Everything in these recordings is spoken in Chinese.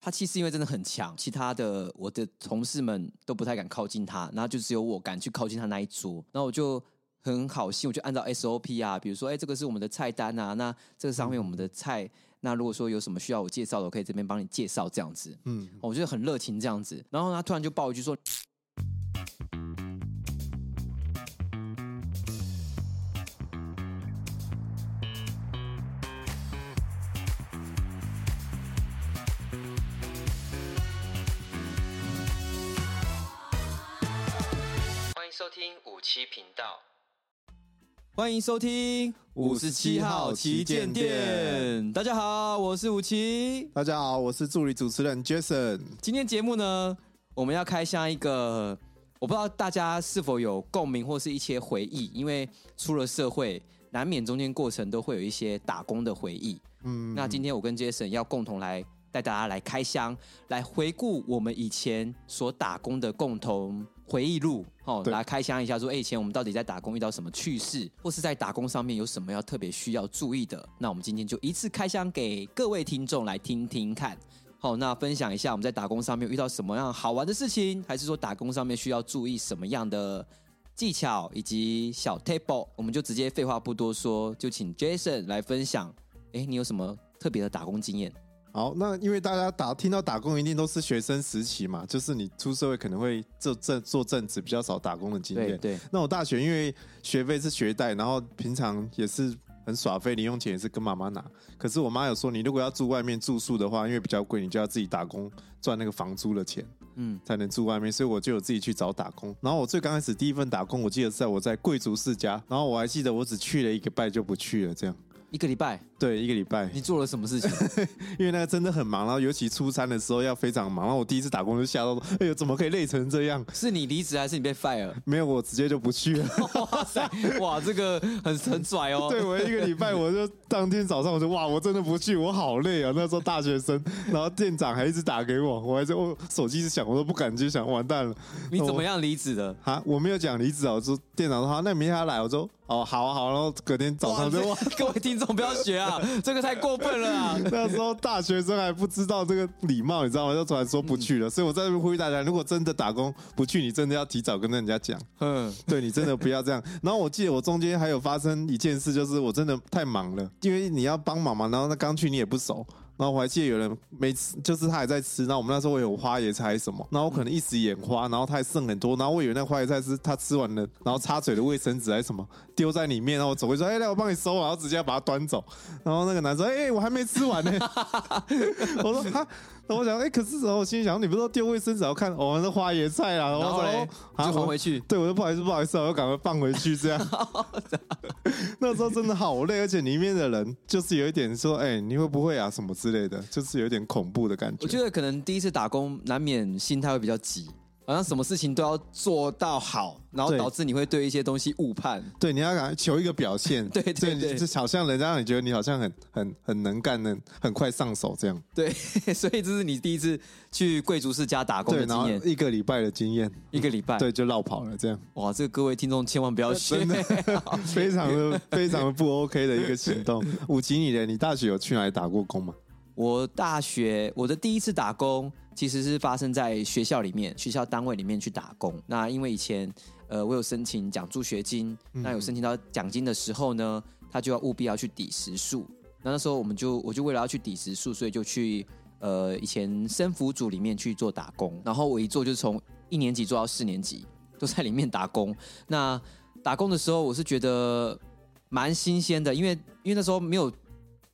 他气势因为真的很强，其他的我的同事们都不太敢靠近他，然后就只有我敢去靠近他那一桌，然后我就很好心，我就按照 SOP 啊，比如说，哎，这个是我们的菜单啊，那这个上面我们的菜，嗯、那如果说有什么需要我介绍的，我可以这边帮你介绍这样子，嗯，我觉得很热情这样子，然后他突然就爆一句说。七频道，欢迎收听五十七号旗舰店。大家好，我是五七。大家好，我是助理主持人 Jason。今天节目呢，我们要开箱一个，我不知道大家是否有共鸣或是一些回忆，因为出了社会，难免中间过程都会有一些打工的回忆。嗯，那今天我跟 Jason 要共同来带大家来开箱，来回顾我们以前所打工的共同。回忆录，哦，来开箱一下，说，哎，以前我们到底在打工遇到什么趣事，或是在打工上面有什么要特别需要注意的？那我们今天就一次开箱给各位听众来听听看。好，那分享一下我们在打工上面遇到什么样好玩的事情，还是说打工上面需要注意什么样的技巧以及小 table？我们就直接废话不多说，就请 Jason 来分享。哎，你有什么特别的打工经验？好，那因为大家打听到打工一定都是学生时期嘛，就是你出社会可能会做正做正职，比较少打工的经验。对，对。那我大学因为学费是学贷，然后平常也是很耍废，零用钱也是跟妈妈拿。可是我妈有说，你如果要住外面住宿的话，因为比较贵，你就要自己打工赚那个房租的钱，嗯，才能住外面。所以我就有自己去找打工。然后我最刚开始第一份打工，我记得是在我在贵族世家，然后我还记得我只去了一个拜就不去了，这样。一个礼拜，对，一个礼拜。你做了什么事情？因为那个真的很忙，然后尤其出餐的时候要非常忙。然后我第一次打工就吓到，哎呦，怎么可以累成这样？是你离职还是你被 fire？没有，我直接就不去了。哇塞，哇，这个很很拽哦。对，我一个礼拜，我就当天早上我就哇，我真的不去，我好累啊。那时候大学生，然后店长还一直打给我，我还在我手机一直响，我都不敢接，想完蛋了。你怎么样离职的？啊，我没有讲离职啊，我说店长说好，那明天他来，我说。哦，好啊，好啊，然后隔天早上就哇，各位听众不要学啊，这个太过分了啊！那时候大学生还不知道这个礼貌，你知道吗？就突然说不去了，嗯、所以我在这边呼吁大家，如果真的打工不去，你真的要提早跟人家讲，嗯，对，你真的不要这样。然后我记得我中间还有发生一件事，就是我真的太忙了，因为你要帮忙嘛，然后那刚去你也不熟。然后我还记得有人没吃，就是他还在吃。然后我们那时候有花椰菜什么，然后可能一时眼花，然后他还剩很多。然后我以为那花椰菜是他吃完了，然后擦嘴的卫生纸还是什么丢在里面。然后我走过去说：“哎，来我帮你收。”然后直接把它端走。然后那个男生：“哎，我还没吃完呢。”我说：“哈。”然后我想：“哎，可是时候我心里想，你不是说丢卫生纸？要看我们是花椰菜啊。”然后嘞，就还回去。对，我就不好意思，不好意思，我要赶快放回去。这样，那时候真的好累，而且里面的人就是有一点说：“哎，你会不会啊？什么之类的，就是。”有点恐怖的感觉。我觉得可能第一次打工，难免心态会比较急，好像什么事情都要做到好，然后导致你会对一些东西误判。对，你要赶快求一个表现。对对对，就好像人家让你觉得你好像很很很能干，能很快上手这样。对，所以这是你第一次去贵族世家打工的经验，一个礼拜的经验，一个礼拜，对，就绕跑了这样。哇，这个各位听众千万不要学，非常的非常的不 OK 的一个行动。五级你的，你大学有去哪里打过工吗？我大学我的第一次打工其实是发生在学校里面，学校单位里面去打工。那因为以前呃我有申请奖助学金，那有申请到奖金的时候呢，他就要务必要去抵时数。那那时候我们就我就为了要去抵时数，所以就去呃以前生辅组里面去做打工。然后我一做就是从一年级做到四年级，都在里面打工。那打工的时候我是觉得蛮新鲜的，因为因为那时候没有。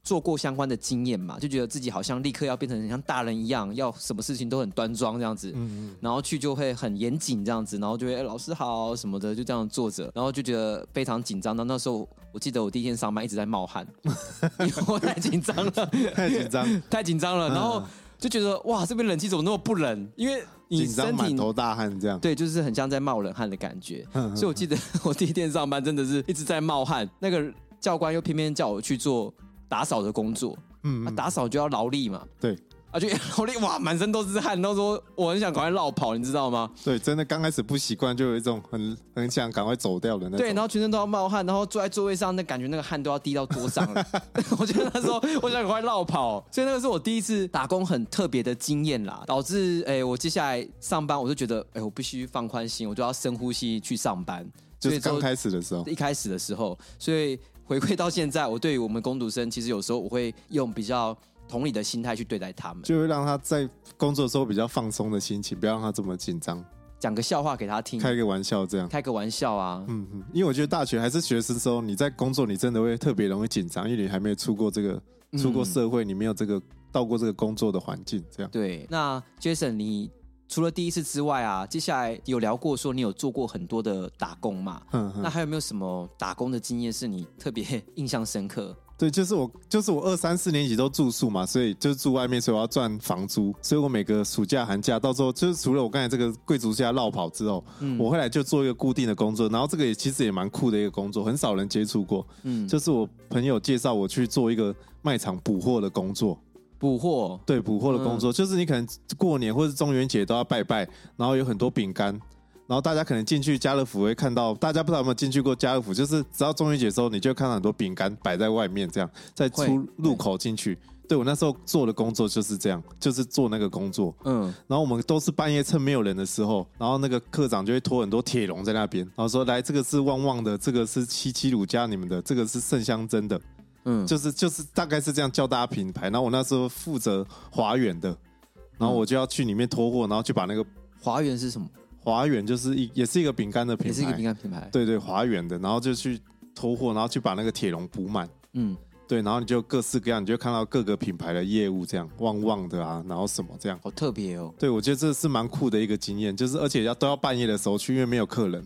做过相关的经验嘛，就觉得自己好像立刻要变成像大人一样，要什么事情都很端庄这样子，嗯嗯，然后去就会很严谨这样子，然后就会、欸、老师好什么的，就这样坐着，然后就觉得非常紧张。那那时候我记得我第一天上班一直在冒汗，因为我太紧张了，太紧张，太紧张了。然后就觉得哇，这边冷气怎么那么不冷？因为你身体满头大汗这样，对，就是很像在冒冷汗的感觉。所以我记得我第一天上班真的是一直在冒汗，那个教官又偏偏叫我去做。打扫的工作，嗯，嗯，啊、打扫就要劳力嘛，对，啊，就劳力哇，满身都是汗，都说我很想赶快落跑，你知道吗？对，真的刚开始不习惯，就有一种很很想赶快走掉的那种。对，然后全身都要冒汗，然后坐在座位上，那感觉那个汗都要滴到桌上了。我觉得那时候我想赶快落跑，所以那个是我第一次打工很特别的经验啦，导致哎，我接下来上班我就觉得哎，我必须放宽心，我就要深呼吸去上班。就是刚开始的时候，一开始的时候，所以回归到现在，我对于我们工读生，其实有时候我会用比较。同理的心态去对待他们，就会让他在工作的时候比较放松的心情，不要让他这么紧张。讲个笑话给他听，开个玩笑这样，开个玩笑啊。嗯嗯，因为我觉得大学还是学生的时候，你在工作你真的会特别容易紧张，因为你还没有出过这个，出过社会，你没有这个到过这个工作的环境，这样。对，那 Jason，你除了第一次之外啊，接下来有聊过说你有做过很多的打工嘛？嗯嗯。那还有没有什么打工的经验是你特别印象深刻？对，就是我，就是我二三四年级都住宿嘛，所以就是住外面，所以我要赚房租，所以我每个暑假寒假，到时候就是除了我刚才这个贵族家绕跑之后，嗯，我后来就做一个固定的工作，然后这个也其实也蛮酷的一个工作，很少人接触过，嗯，就是我朋友介绍我去做一个卖场补货的工作，补货，对，补货的工作，嗯，就是你可能过年或者中元节都要拜拜，然后有很多饼干。然后大家可能进去家乐福会看到，大家不知道有没有进去过家乐福，就是只要中元节的时候，你就会看到很多饼干摆在外面，这样在出入口进去。对，我那时候做的工作就是这样，就是做那个工作。嗯。然后我们都是半夜趁没有人的时候，然后那个科长就会拖很多铁笼在那边，然后说：“来，这个是旺旺的，这个是七七乳加你们的，这个是圣香珍的。”嗯。就是就是大概是这样叫大家品牌。然后我那时候负责华远的，然后我就要去里面拖货，然后去把那个华远是什么？华远就是一也是一个饼干的品牌，也是一个饼干品牌。对对，华远的，然后就去拖货，然后去把那个铁笼补满。嗯，对，然后你就各式各样，你就看到各个品牌的业务这样旺旺的啊，然后什么这样，好特别哦。对，我觉得这是蛮酷的一个经验，就是而且要都要半夜的时候去，因为没有客人。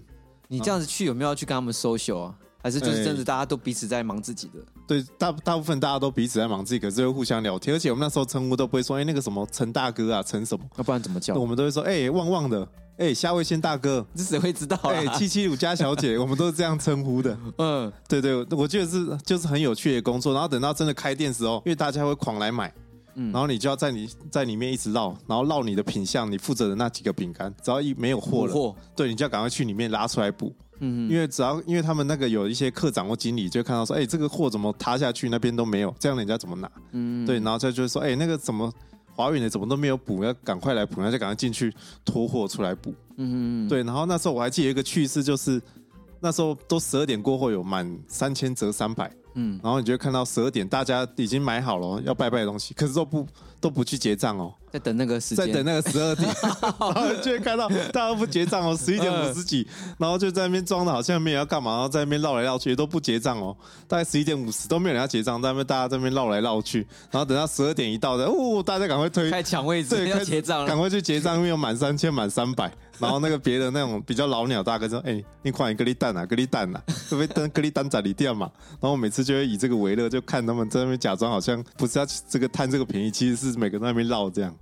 你这样子去有没有要去跟他们 social 啊？还是就是真的大家都彼此在忙自己的？对，大大部分大家都彼此在忙自己，可是会互相聊天，而且我们那时候称呼都不会说，哎，那个什么陈大哥啊，陈什么，要不然怎么叫？我们都会说，哎，旺旺的。哎，夏味仙大哥，这谁会知道？哎，七七五家小姐，我们都是这样称呼的。嗯，对对，我觉得是就是很有趣的工作。然后等到真的开店时候，因为大家会狂来买，嗯，然后你就要在你在里面一直绕，然后绕你的品相，你负责的那几个饼干，只要一没有货了，货，对，你就要赶快去里面拉出来补。嗯，因为只要因为他们那个有一些课长或经理就会看到说，哎，这个货怎么塌下去，那边都没有，这样人家怎么拿？嗯，对，然后他就会说，哎，那个怎么？华远的怎么都没有补，要赶快来补，那就赶快进去拖货出来补。嗯，对。然后那时候我还记得一个趣事，就是那时候都十二点过后有满三千折三百。嗯，然后你就会看到十二点大家已经买好了要拜拜的东西，可是都不都不去结账哦。在等那个时间，在等那个十二点，然后就会看到大家都不结账哦，十一点五十几，然后就在那边装的好像没有要干嘛，然后在那边绕来绕去，都不结账哦。大概十一点五十都没有人要结账，在那边大家在那边绕来绕去，然后等到十二点一到的，哦，大家赶快推，开抢位置，对，要结账，赶快去结账，因为有满三千，满三百。然后那个别的那种比较老鸟大哥说：“哎、欸，你快一个哩蛋啊，格力蛋啊，会不会登格力蛋 在里店嘛？”然后我每次就会以这个为乐，就看他们在那边假装好像不是要这个贪这个便宜，其实是每个人在那边绕这样。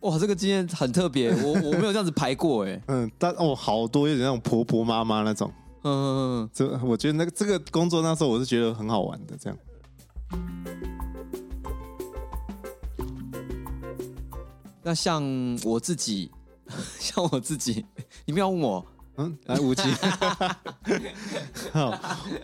哇，这个经验很特别，我我没有这样子排过哎。嗯，但哦，好多有点那种婆婆妈妈那种。嗯嗯嗯，这我觉得那个这个工作那时候我是觉得很好玩的这样。那像我自己。像我自己，你不要问我，嗯，来五奇，好，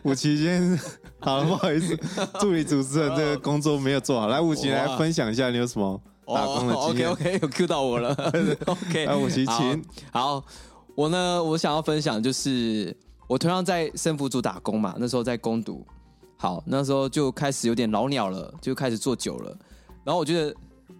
武奇先，好了，不好意思，助理主持人这个工作没有做好，来五奇来分享一下你有什么打工的经验。OK OK，有 Q 到我了，OK，来武奇请。好，我呢，我想要分享就是我同样在生服组打工嘛，那时候在攻读，好，那时候就开始有点老鸟了，就开始做久了，然后我觉得。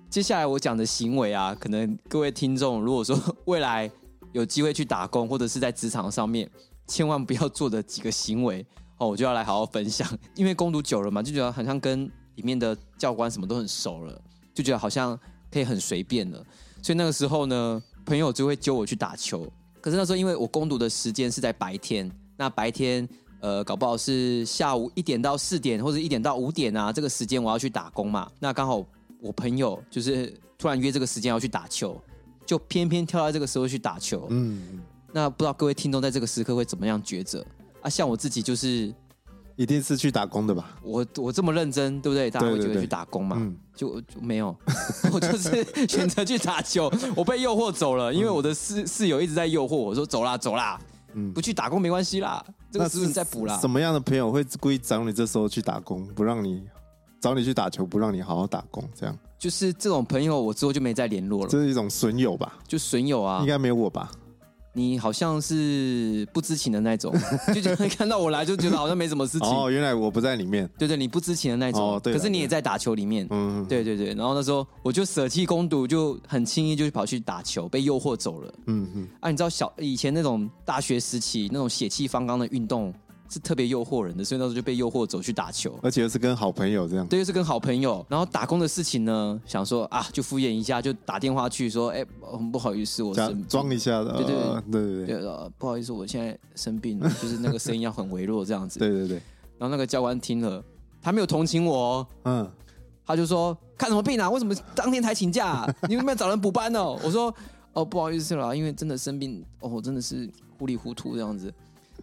接下来我讲的行为啊，可能各位听众如果说 未来有机会去打工，或者是在职场上面，千万不要做的几个行为哦，我就要来好好分享。因为攻读久了嘛，就觉得好像跟里面的教官什么都很熟了，就觉得好像可以很随便了。所以那个时候呢，朋友就会揪我去打球。可是那时候因为我攻读的时间是在白天，那白天呃搞不好是下午一点到四点，或者一点到五点啊，这个时间我要去打工嘛，那刚好。我朋友就是突然约这个时间要去打球，就偏偏挑在这个时候去打球。嗯，那不知道各位听众在这个时刻会怎么样抉择啊？像我自己就是一定是去打工的吧？我我这么认真，对不对？大家会觉得去打工嘛？嗯，就就没有，我就是选择去打球。我被诱惑走了，因为我的室室友一直在诱惑我说：“走啦，走啦，嗯，不去打工没关系啦，这个是不是再补啦。”什么样的朋友会故意找你这时候去打工，不让你找你去打球，不让你好好打工？这样就是这种朋友，我之后就没再联络了。这是一种损友吧？就损友啊，应该没有我吧？你好像是不知情的那种，就觉得看到我来就觉得好像没什么事情。哦，原来我不在里面。对对，你不知情的那种。哦，对。可是你也在打球里面。嗯。对对对，然后那时候我就舍弃攻读，就很轻易就跑去打球，被诱惑走了。嗯嗯。啊，你知道小以前那种大学时期那种血气方刚的运动。是特别诱惑人的，所以那时候就被诱惑走去打球，而且又是跟好朋友这样。对，又是跟好朋友。然后打工的事情呢，想说啊，就敷衍一下，就打电话去说，哎，不好意思，我生装一下的，对对对对对，对，不好意思，我现在生病了，就是那个声音要很微弱这样子。对对对。然后那个教官听了，他没有同情我，嗯，他就说看什么病啊？为什么当天才请假？你有没有找人补班哦？我说哦，不好意思啦，因为真的生病，哦，真的是糊里糊涂这样子。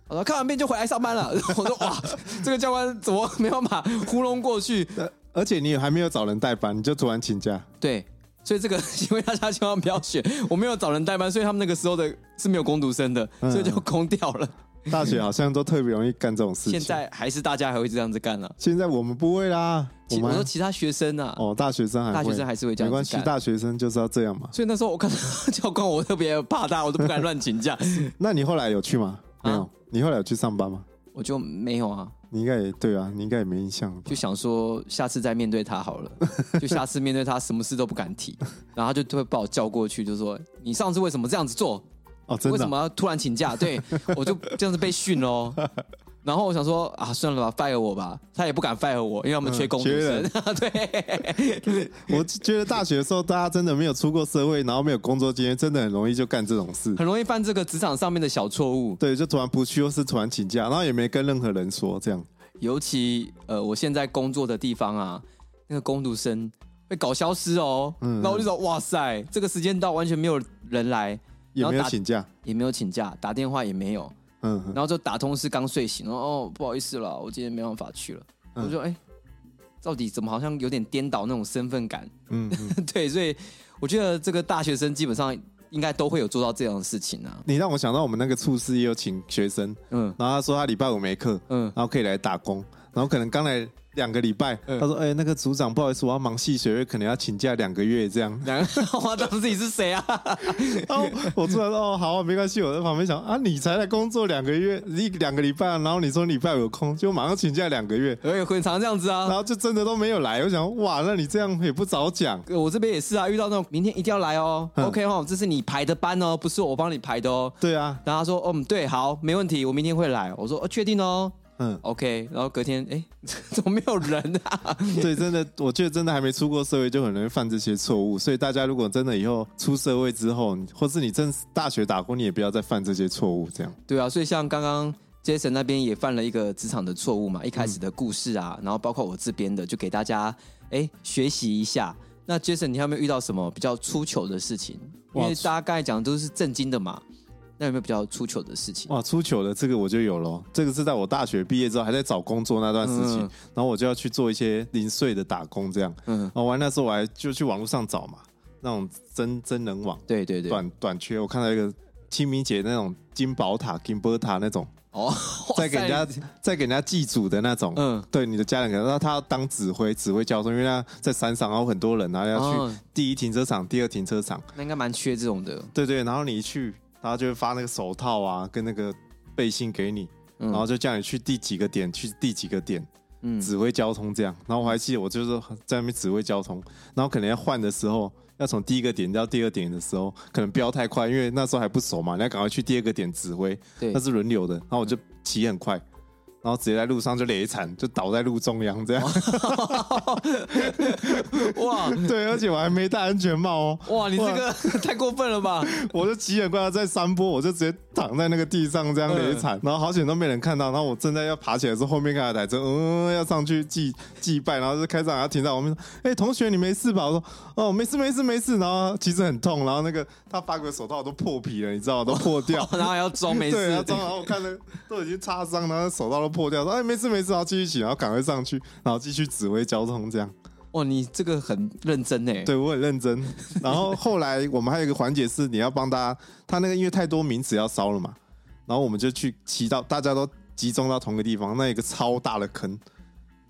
我说看完病就回来上班了。我说哇，这个教官怎么没办法糊弄过去？而且你还没有找人代班，你就突然请假。对，所以这个 因为大家千万不要选，我没有找人代班，所以他们那个时候的是没有工读生的，所以就空掉了。大学好像都特别容易干这种事情。现在还是大家还会这样子干了？现在我们不会啦。我说其他学生啊，哦，大学生还大学生还是会这样。没关系，大学生就是要这样嘛。所以那时候我看到教官，我特别怕他，我都不敢乱请假。那你后来有去吗？没有。你后来有去上班吗？我就没有啊。你应该也对啊，你应该也没印象。就想说下次再面对他好了，就下次面对他什么事都不敢提，然后他就会把我叫过去，就说你上次为什么这样子做？哦，真的？为什么要突然请假？对，我就这样子被训喽。然后我想说啊，算了吧，fire 我吧。他也不敢 fire 我，因为我们缺工读生。嗯、对，我觉得大学的时候，大家真的没有出过社会，然后没有工作经验，真的很容易就干这种事，很容易犯这个职场上面的小错误。对，就突然不去，或是突然请假，然后也没跟任何人说这样。尤其呃，我现在工作的地方啊，那个工读生会搞消失哦。嗯。然后我就说，哇塞，这个时间到完全没有人来，也没有请假，也没有请假，打电话也没有。嗯，然后就打通是刚睡醒，然后哦，不好意思了，我今天没办法去了。嗯、我说哎，到底怎么好像有点颠倒那种身份感？嗯，嗯 对，所以我觉得这个大学生基本上应该都会有做到这样的事情啊。你让我想到我们那个处室也有请学生，嗯，然后他说他礼拜五没课，嗯，然后可以来打工，然后可能刚来。两个礼拜，他说：“哎，那个组长，不好意思，我要忙系学会，可能要请假两个月这样。”两个，我当时自己是谁啊？然 后我突然说：“哦，好，没关系。”我在旁边想：“啊，你才来工作两个月，一两个礼拜，然后你说礼拜五有空，就马上请假两个月，哎，很常这样子啊。”然后就真的都没有来。我想：“哇，那你这样也不早讲。”我这边也是啊，遇到那种明天一定要来哦。OK 哦，这是你排的班哦，不是我帮你排的哦。对啊。然后他说：“嗯，对，好，没问题，我明天会来。”我说：“哦，确定哦。”嗯，OK，然后隔天，哎，怎么没有人啊？对，真的，我觉得真的还没出过社会，就很容易犯这些错误。所以大家如果真的以后出社会之后，或是你真大学打工，你也不要再犯这些错误。这样。对啊，所以像刚刚 Jason 那边也犯了一个职场的错误嘛，一开始的故事啊，嗯、然后包括我这边的，就给大家哎学习一下。那 Jason，你有没有遇到什么比较出糗的事情？因为大家刚才讲的都是震惊的嘛。那有没有比较出糗的事情？哇，出糗的这个我就有了。这个是在我大学毕业之后还在找工作那段时期，嗯、然后我就要去做一些零碎的打工，这样。嗯，然后完那时候我还就去网络上找嘛，那种真真人网。对对对。短短缺，我看到一个清明节那种金宝塔、金波塔那种。哦。再给人家再给人家祭祖的那种。嗯。对，你的家人可能说他要当指挥，指挥交通，因为他在山上，然后很多人，然后要去第一停车场、第二停车场。那应该蛮缺这种的。对对，然后你一去。然后就会发那个手套啊，跟那个背心给你，嗯、然后就叫你去第几个点，去第几个点，嗯，指挥交通这样。然后我还记得，我就是在那边指挥交通，然后可能要换的时候，要从第一个点到第二点的时候，可能飙太快，因为那时候还不熟嘛，你要赶快去第二个点指挥，对，那是轮流的。然后我就骑很快。然后直接在路上就雷惨，就倒在路中央这样。哇，对，而且我还没戴安全帽哦。哇，你这个 太过分了吧！我就骑很快，在山坡，我就直接躺在那个地上这样雷惨。然后好险都没人看到。然后我正在要爬起来的时候，后面看到台车，嗯，要上去祭祭拜，然后就开上要停在我面说：“哎，同学，你没事吧？”我说：“哦，没事，没事，没事。”然后其实很痛，然后那个他发个手套都破皮了，你知道都破掉，然后还要装没事，对，要装。然后我看了都已经擦伤，然后手套都。破掉，说哎没事没事，然后继续骑，然后赶快上去，然后继续指挥交通这样。哦，你这个很认真哎。对，我很认真。然后后来我们还有一个环节是你要帮大家，他那个因为太多名词要烧了嘛，然后我们就去骑到大家都集中到同个地方，那一个超大的坑，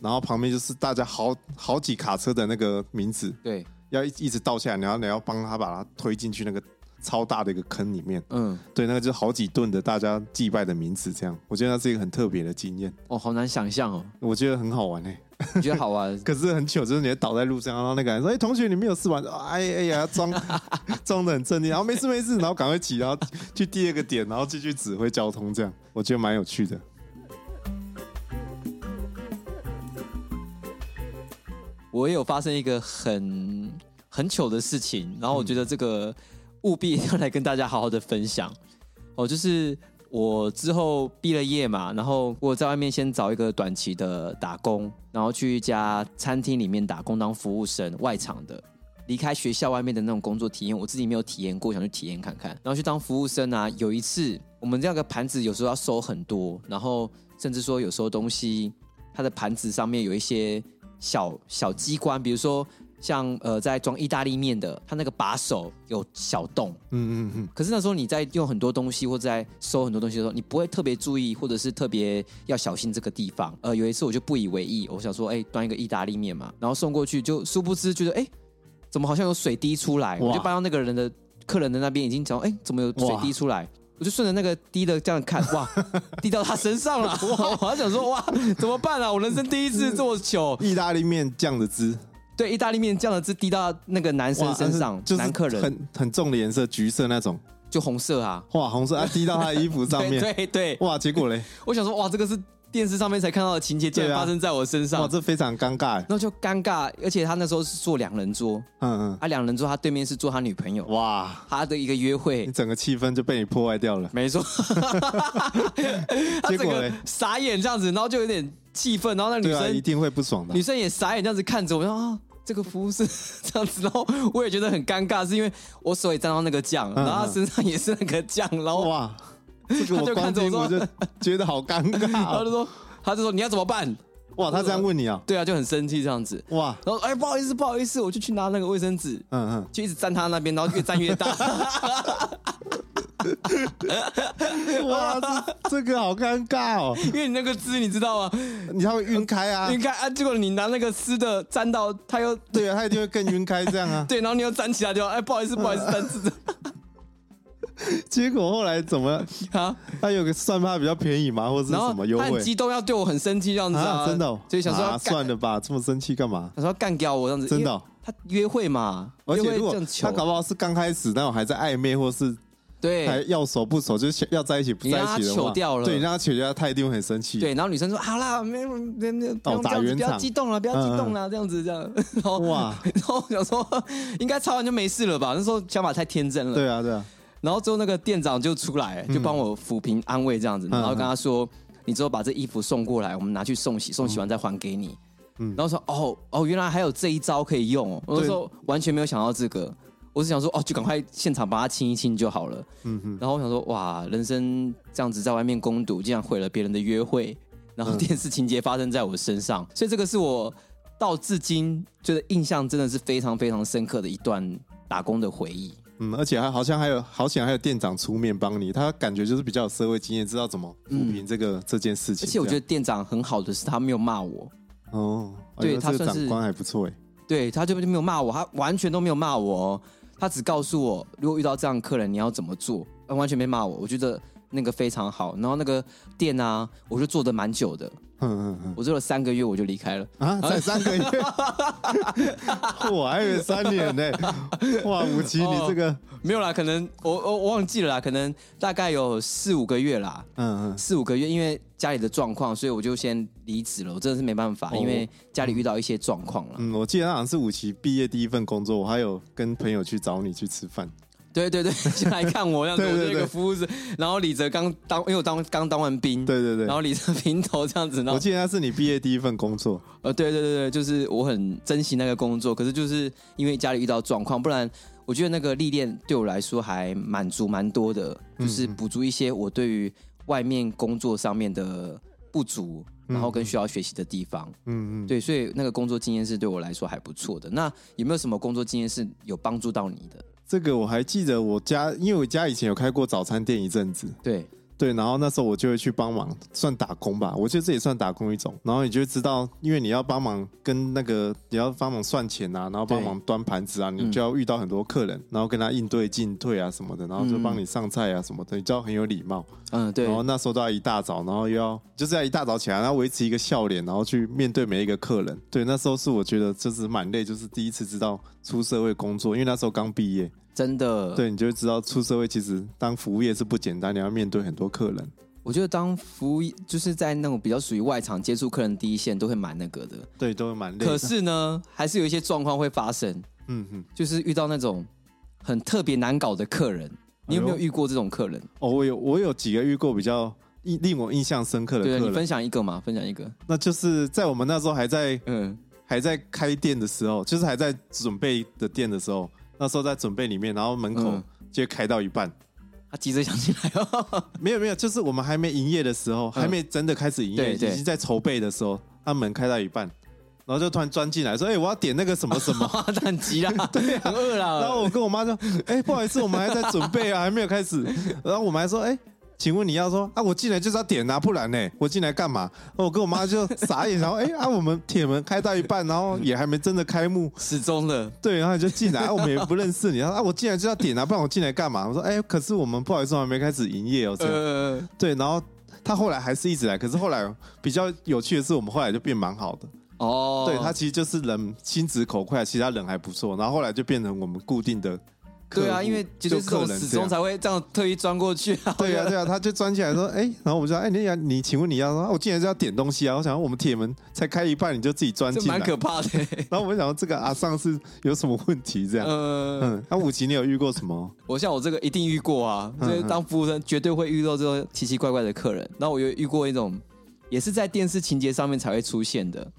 然后旁边就是大家好好几卡车的那个名字，对，要一一直倒下来，然后你要帮他把它推进去那个。超大的一个坑里面，嗯，对，那个就是好几吨的大家祭拜的名字，这样，我觉得那是一个很特别的经验。哦，好难想象哦，我觉得很好玩诶，你觉得好玩？可是很糗，就是你倒在路上，然后那个人说：“哎、欸，同学，你没有事吧？”哎哎呀，装 装的很镇定，然后没事没事，然后赶快起，然后去第二个点，然后继续指挥交通，这样，我觉得蛮有趣的。我也有发生一个很很糗的事情，然后我觉得这个。嗯务必要来跟大家好好的分享哦，就是我之后毕了业嘛，然后我在外面先找一个短期的打工，然后去一家餐厅里面打工当服务生，外场的，离开学校外面的那种工作体验，我自己没有体验过，想去体验看看。然后去当服务生啊，有一次我们这个盘子有时候要收很多，然后甚至说有时候东西它的盘子上面有一些小小机关，比如说。像呃，在装意大利面的，它那个把手有小洞，嗯嗯嗯。可是那时候你在用很多东西或者在收很多东西的时候，你不会特别注意，或者是特别要小心这个地方。呃，有一次我就不以为意，我想说，哎，端一个意大利面嘛，然后送过去，就殊不知觉得，哎，怎么好像有水滴出来？我就搬到那个人的客人的那边，已经讲，哎，怎么有水滴出来？我就顺着那个滴的这样看，哇，滴到他身上了。哇，我还想说，哇，怎么办啊？我人生第一次这么糗，意大利面酱的汁。对，意大利面酱的汁滴到那个男生身上，是男客人。很很重的颜色，橘色那种，就红色啊，哇，红色啊，滴到他的衣服上面，对对，对。哇，结果嘞，我想说，哇，这个是电视上面才看到的情节，竟然发生在我身上，哇，这非常尴尬，然后就尴尬，而且他那时候是坐两人桌，嗯嗯，啊，两人桌，他对面是坐他女朋友，哇，他的一个约会，你整个气氛就被你破坏掉了，没错，结果嘞，傻眼这样子，然后就有点。气氛，然后那女生、啊、一定会不爽的。女生也傻眼这样子看着我，说啊，这个服务是这样子，然后我也觉得很尴尬，是因为我手也沾到那个酱，嗯、然后她身上也是那个酱，然后哇，这个我光听我就觉得好尴尬。他就说，他就说你要怎么办？哇，他这样问你啊？对啊，就很生气这样子。哇，然后哎，不好意思，不好意思，我就去拿那个卫生纸，嗯嗯，就一直沾他那边，然后越沾越大。哇，这这个好尴尬哦，因为你那个汁你知道吗？你它会晕开啊，晕开啊，结果你拿那个湿的沾到，它又对啊，它一定会更晕开这样啊。对，然后你又沾其他地方，哎，不好意思，不好意思，沾湿的。结果后来怎么啊？他有个算他比较便宜嘛？或者是什么优惠？他很激动，要对我很生气这样子啊！真的，就想说算了吧，这么生气干嘛？他说干掉我这样子，真的。他约会嘛，而且如果他搞不好是刚开始，那种还在暧昧，或是。对，还要熟不熟，就是要在一起不在一起的话，掉了。对，让他糗掉，他一定会很生气。对，然后女生说：“好啦，没有，没有，不用这样子，不要激动了，不要激动了，这样子，这样。”然后哇，然后想说应该吵完就没事了吧？那时候想法太天真了。对啊，对啊。然后之后那个店长就出来，就帮我抚平安慰这样子，然后跟他说：“你之后把这衣服送过来，我们拿去送洗，送洗完再还给你。”嗯，然后说：“哦哦，原来还有这一招可以用。”我那时候完全没有想到这个。我是想说，哦，就赶快现场把它清一清就好了。嗯哼。然后我想说，哇，人生这样子在外面攻读，竟然毁了别人的约会，然后电视情节发生在我身上，嗯、所以这个是我到至今觉得印象真的是非常非常深刻的一段打工的回忆。嗯，而且还好像还有，好险还有店长出面帮你，他感觉就是比较有社会经验，知道怎么抚平这个、嗯、这件事情。而且我觉得店长很好的是，他没有骂我。哦，对，他算是长官还不错哎。对，他就没有骂我，他完全都没有骂我。他只告诉我，如果遇到这样的客人，你要怎么做，完全没骂我。我觉得那个非常好。然后那个店啊，我就做的蛮久的。嗯嗯嗯，我做了三个月，我就离开了。啊，才三个月？我还以为三年呢。哇，吴奇，你这个、哦、没有啦，可能我我我忘记了啦，可能大概有四五个月啦。嗯嗯，四五个月，因为家里的状况，所以我就先离职了。我真的是没办法，哦、因为家里遇到一些状况了。嗯，我记得好像是五期毕业第一份工作，我还有跟朋友去找你去吃饭。对对对，先 来看我这样子，我这个服务生，然后李哲刚当，因为我当刚当完兵，对对对，然后李哲 平头这样子。然后我记得那是你毕业第一份工作。呃，对对对对，就是我很珍惜那个工作，可是就是因为家里遇到状况，不然我觉得那个历练对我来说还满足蛮多的，就是补足一些我对于外面工作上面的不足，然后跟需要学习的地方。嗯嗯，对，所以那个工作经验是对我来说还不错的。那有没有什么工作经验是有帮助到你的？这个我还记得，我家因为我家以前有开过早餐店一阵子。对。对，然后那时候我就会去帮忙，算打工吧。我觉得这也算打工一种。然后你就知道，因为你要帮忙跟那个，你要帮忙算钱啊，然后帮忙端盘子啊，你就要遇到很多客人，然后跟他应对进退啊什么的，然后就帮你上菜啊什么的，你就要很有礼貌。嗯，对。然后那时候都要一大早，然后又要就是要一大早起来，然后维持一个笑脸，然后去面对每一个客人。对，那时候是我觉得就是蛮累，就是第一次知道出社会工作，因为那时候刚毕业。真的，对，你就会知道出社会其实当服务业是不简单，你要面对很多客人。我觉得当服务就是在那种比较属于外场接触客人第一线，都会蛮那个的。对，都会蛮累。可是呢，还是有一些状况会发生。嗯哼，就是遇到那种很特别难搞的客人，你有没有遇过这种客人？哦，我有，我有几个遇过比较印令我印象深刻的客人。对，你分享一个嘛，分享一个。那就是在我们那时候还在嗯还在开店的时候，就是还在准备的店的时候。那时候在准备里面，然后门口就开到一半，嗯、他急着想进来哦。没有没有，就是我们还没营业的时候，嗯、还没真的开始营业，已经在筹备的时候，他门开到一半，然后就突然钻进来，说：“哎、欸，我要点那个什么什么。”他很急啊，对啊，很饿了。然后我跟我妈说：“哎、欸，不好意思，我们还在准备啊，还没有开始。”然后我们还说：“哎、欸。”请问你要说啊，我进来就是要点啊，不然呢，我进来干嘛？我跟我妈就傻眼，然后哎啊，我们铁门开到一半，然后也还没真的开幕，始终的，对，然后你就进来，啊，我们也不认识你，然后啊，我进来就要点啊，不然我进来干嘛？我说哎，可是我们不好意思，我还没开始营业哦，这样，呃、对，然后他后来还是一直来，可是后来比较有趣的是，我们后来就变蛮好的哦，对他其实就是人心直口快，其他人还不错，然后后来就变成我们固定的。对啊，因为就是这种始终才会这样特意钻过去啊。对啊，对啊，他就钻进来说：“哎，然后我们说：哎，你你，请问你要说，我进来就要点东西啊。我想我们铁门才开一半，你就自己钻进来，蛮可怕的。然后我们想说，这个阿尚是有什么问题？这样，嗯，那武奇，你有遇过什么？我像我这个一定遇过啊，就是当服务生绝对会遇到这种奇奇怪怪的客人。然后我又遇过一种，也是在电视情节上面才会出现的，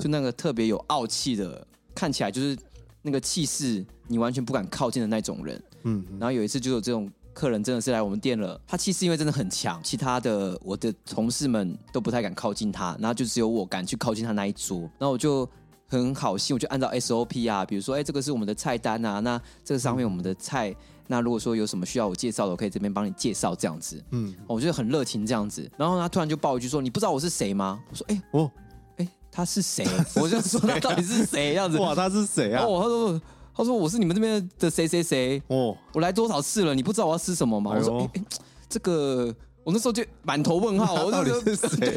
就那个特别有傲气的，看起来就是那个气势，你完全不敢靠近的那种人。嗯，然后有一次就有这种客人真的是来我们店了，他气势因为真的很强，其他的我的同事们都不太敢靠近他，然后就只有我敢去靠近他那一桌，然后我就很好心，我就按照 SOP 啊，比如说，哎，这个是我们的菜单啊，那这个上面我们的菜，那如果说有什么需要我介绍的，我可以这边帮你介绍这样子，嗯，我觉得很热情这样子，然后他突然就爆一句说，你不知道我是谁吗？我说，哎，哦，哎，他是谁？我就说他到底是谁？这样子，哇，他是谁啊？哦，他说。他说：“我是你们这边的谁谁谁哦，我来多少次了？你不知道我要吃什么吗？”哎、我说、欸：“这个，我那时候就满头问号。”我说：“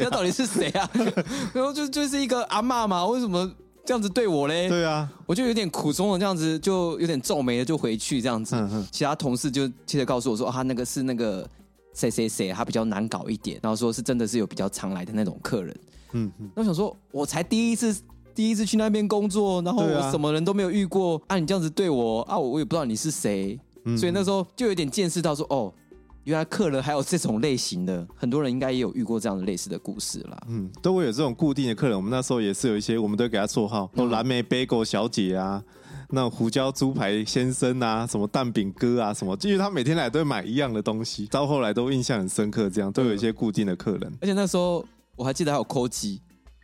他到底是谁啊？” 然后就就是一个阿嬷嘛，为什么这样子对我嘞？对啊，我就有点苦衷的这样子，就有点皱眉的就回去这样子。其他同事就接着告诉我说：“他、哦、那个是那个谁谁谁，他比较难搞一点。”然后说是真的是有比较常来的那种客人。嗯哼，那我想说，我才第一次。第一次去那边工作，然后我什么人都没有遇过啊！你这样子对我啊，我我也不知道你是谁，嗯、所以那时候就有点见识到说，哦，原来客人还有这种类型的，很多人应该也有遇过这样的类似的故事啦。嗯，都会有这种固定的客人。我们那时候也是有一些，我们都给他绰号，说蓝莓 bagel 小姐啊，那胡椒猪排先生啊，什么蛋饼哥啊，什么，因为他每天来都会买一样的东西，到后来都印象很深刻。这样都有一些固定的客人，而且那时候我还记得还有扣机。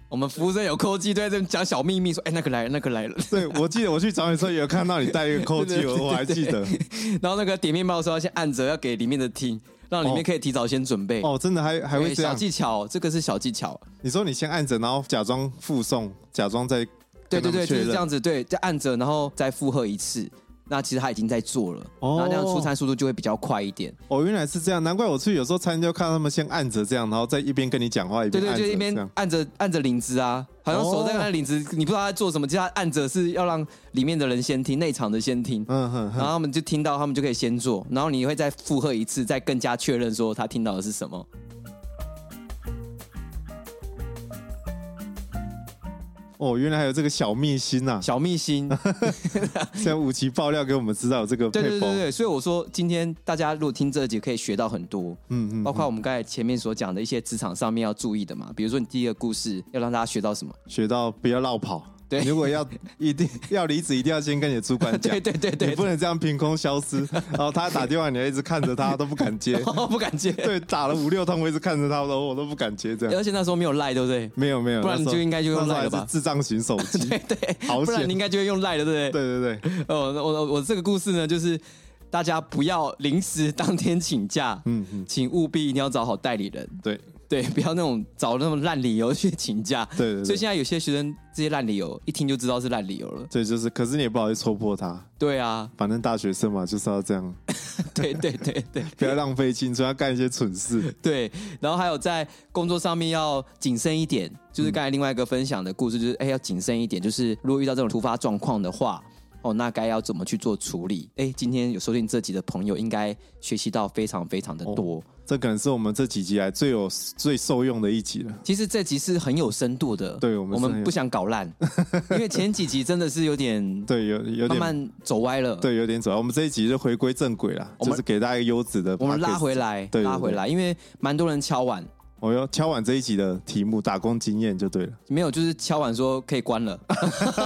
我们服务生有扣机，都在这讲小秘密，说：“哎，那个来了，那个来了。”对，我记得我去找你的时候，也有看到你带一个扣机，我还记得。然后那个点面包的时候，要先按着，要给里面的听，让里面可以提早先准备。哦，真的还还会这样？小技巧，这个是小技巧。你说你先按着，然后假装附送，假装再对对对，就是这样子，对，再按着，然后再附和一次。那其实他已经在做了，哦、然后这样出餐速度就会比较快一点。哦，原来是这样，难怪我去有时候餐厅就看到他们先按着这样，然后在一边跟你讲话，一边对对，就一边按着按着领子啊，好像手在按领子，哦、你不知道他在做什么，其实他按着是要让里面的人先听，内场的先听，嗯哼，然后他们就听到，他们就可以先做，然后你会再附和一次，再更加确认说他听到的是什么。哦，原来还有这个小秘辛呐！小秘辛，像武奇爆料给我们知道这个。对对对对，所以我说今天大家如果听这集可以学到很多，嗯嗯，包括我们刚才前面所讲的一些职场上面要注意的嘛，比如说你第一个故事要让大家学到什么？学到不要绕跑。对，如果要一定要离职，一定要先跟你的主管讲。对对对对，你不能这样凭空消失。然后他打电话，你还一直看着他，都不敢接，不敢接。对，打了五六通，我一直看着他，我我都不敢接。这样。而且那时候没有赖，对不对？没有没有，不然你就应该就用赖了吧？智障型手机。对对，好，不然你应该就会用赖了，对不对？对对对。哦，我我我这个故事呢，就是。大家不要临时当天请假，嗯嗯，请务必一定要找好代理人，对对，不要那种找那种烂理由去请假，对，对，对。所以现在有些学生这些烂理由一听就知道是烂理由了，对，就是，可是你也不好意思戳破他，对啊，反正大学生嘛就是要这样，对对对对，不要浪费青春，要干一些蠢事，对，然后还有在工作上面要谨慎一点，就是刚才另外一个分享的故事，就是哎要谨慎一点，就是如果遇到这种突发状况的话。哦，那该要怎么去做处理？哎，今天有收听这集的朋友，应该学习到非常非常的多。哦，这可能是我们这几集来最有最受用的一集了。其实这集是很有深度的。对，我们我们不想搞烂，因为前几集真的是有点对，有有点慢慢走歪了。对，有点走歪。我们这一集就回归正轨了，就是给大家一个优质的，我们拉回来，对，拉回来，因为蛮多人敲碗。我要敲完这一集的题目，打工经验就对了。没有，就是敲完说可以关了。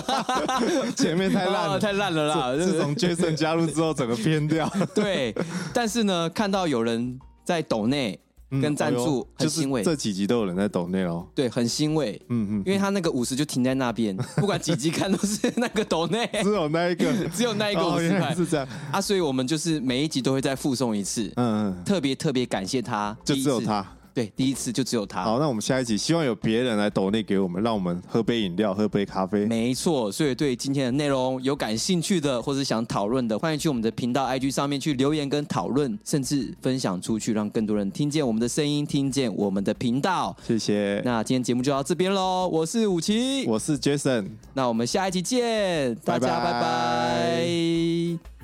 前面太烂了，太烂了啦！自从 Jason 加入之后，整个偏掉。对，但是呢，看到有人在抖内跟赞助，很欣慰。这几集都有人在抖内哦。对，很欣慰。嗯嗯，因为他那个五十就停在那边，不管几集看都是那个抖内，只有那一个，只有那一个五十块。是这样啊，所以我们就是每一集都会再附送一次。嗯嗯，特别特别感谢他，就只有他。对，第一次就只有他。好，那我们下一集希望有别人来抖内给我们，让我们喝杯饮料，喝杯咖啡。没错，所以对今天的内容有感兴趣的，或是想讨论的，欢迎去我们的频道 IG 上面去留言跟讨论，甚至分享出去，让更多人听见我们的声音，听见我们的频道。谢谢。那今天节目就到这边喽，我是武奇我是 Jason，那我们下一集见，大家拜拜。拜拜。